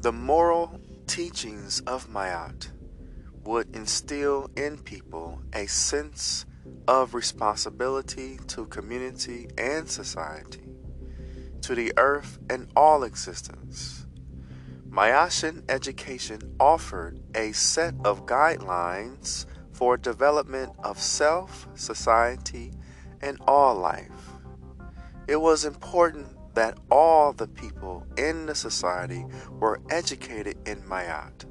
The moral teachings of Maat would instill in people a sense of responsibility to community and society, to the earth and all existence. Maatian education offered a set of guidelines for development of self, society, and all life. It was important that all the people in the society were educated in Maat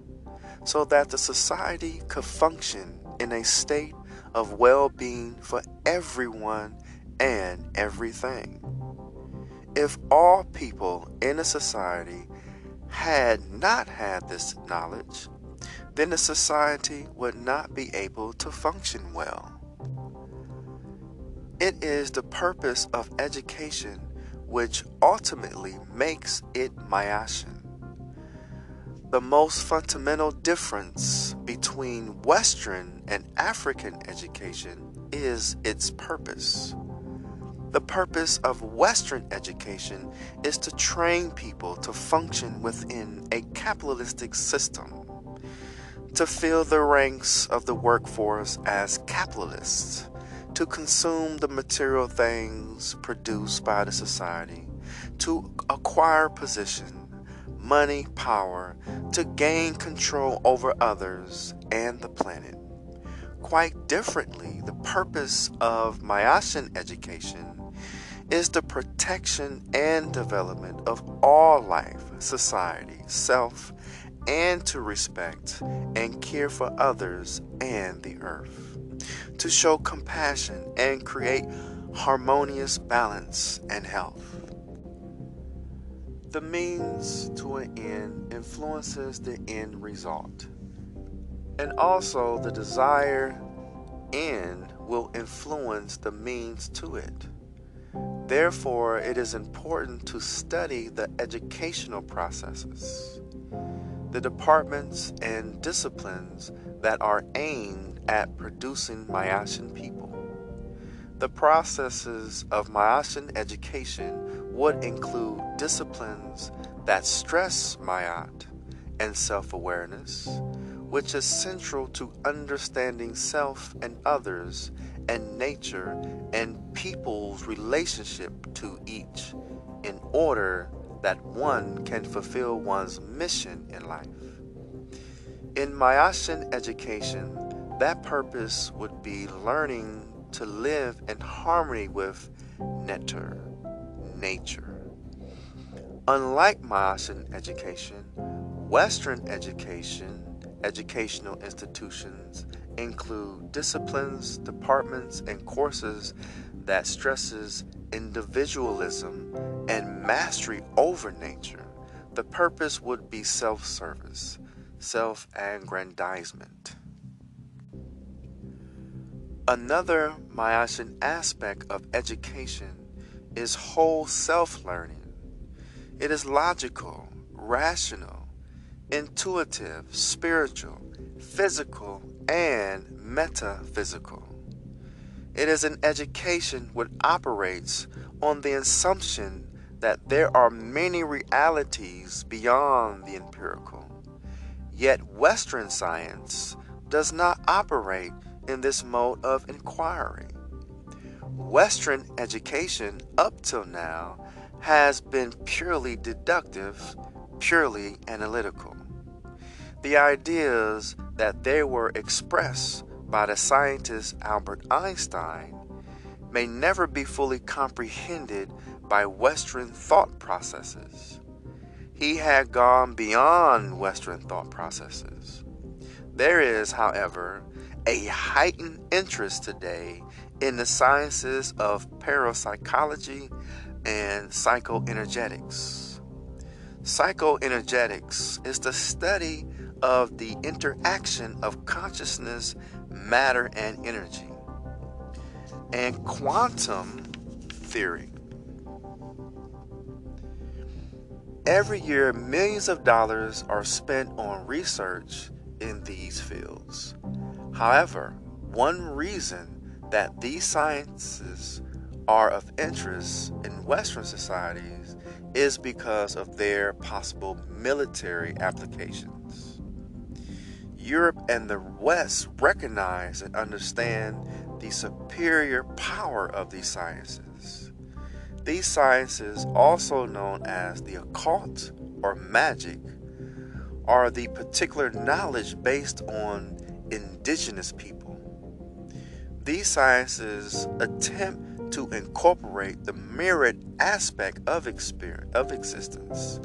so that the society could function in a state of well being for everyone and everything. If all people in a society had not had this knowledge, then the society would not be able to function well. It is the purpose of education which ultimately makes it Maatian. The most fundamental difference between Western and African education is its purpose. The purpose of Western education is to train people to function within a capitalistic system, to fill the ranks of the workforce as capitalists, to consume the material things produced by the society, to acquire position, money, power to gain control over others and the planet. Quite differently, the purpose of Maatian education is the protection and development of all life, society, self, and to respect and care for others and the earth, to show compassion and create harmonious balance and health. The means to an end influences the end result. And also, the desired end will influence the means to it. Therefore, it is important to study the educational processes, the departments and disciplines that are aimed at producing Maatian people. The processes of Maatian education would include disciplines that stress Maat and self awareness, which is central to understanding self and others and nature and people's relationship to each in order that one can fulfill one's mission in life. In Maatian education, that purpose would be learning to live in harmony with Neter nature. Unlike Maatian education, Western education, educational institutions include disciplines, departments, and courses that stresses individualism and mastery over nature. The purpose would be self-service, self-aggrandizement. Another Maatian aspect of education is whole self learning. It is logical, rational, intuitive, spiritual, physical, and metaphysical. It is an education which operates on the assumption that there are many realities beyond the empirical. Yet Western science does not operate in this mode of inquiry. Western education up till now has been purely deductive, purely analytical. The ideas that they were expressed by the scientist Albert Einstein may never be fully comprehended by Western thought processes. He had gone beyond Western thought processes. There is, however, a heightened interest today in the sciences of parapsychology and psychoenergetics. Psychoenergetics is the study of the interaction of consciousness, matter, and energy. And quantum theory. Every year, millions of dollars are spent on research in these fields. However, one reason that these sciences are of interest in Western societies is because of their possible military applications. Europe and the West recognize and understand the superior power of these sciences. These sciences, also known as the occult or magic, are the particular knowledge based on indigenous people. These sciences attempt to incorporate the mirrored aspect of experience of existence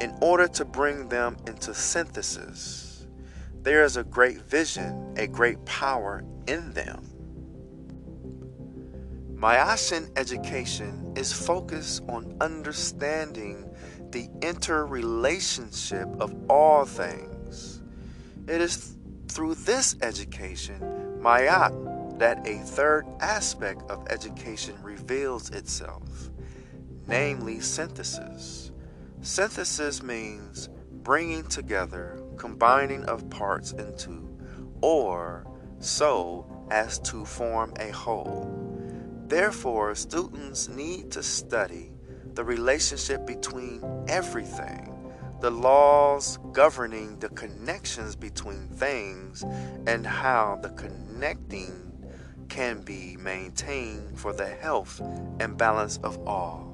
in order to bring them into synthesis. There is a great vision, a great power in them. Maatian education is focused on understanding the interrelationship of all things. It is through this education, Maat, that a third aspect of education reveals itself, namely synthesis. Synthesis means bringing together, combining of parts into, or so as to form a whole. Therefore, students need to study the relationship between everything, the laws governing the connections between things, and how the connecting can be maintained for the health and balance of all.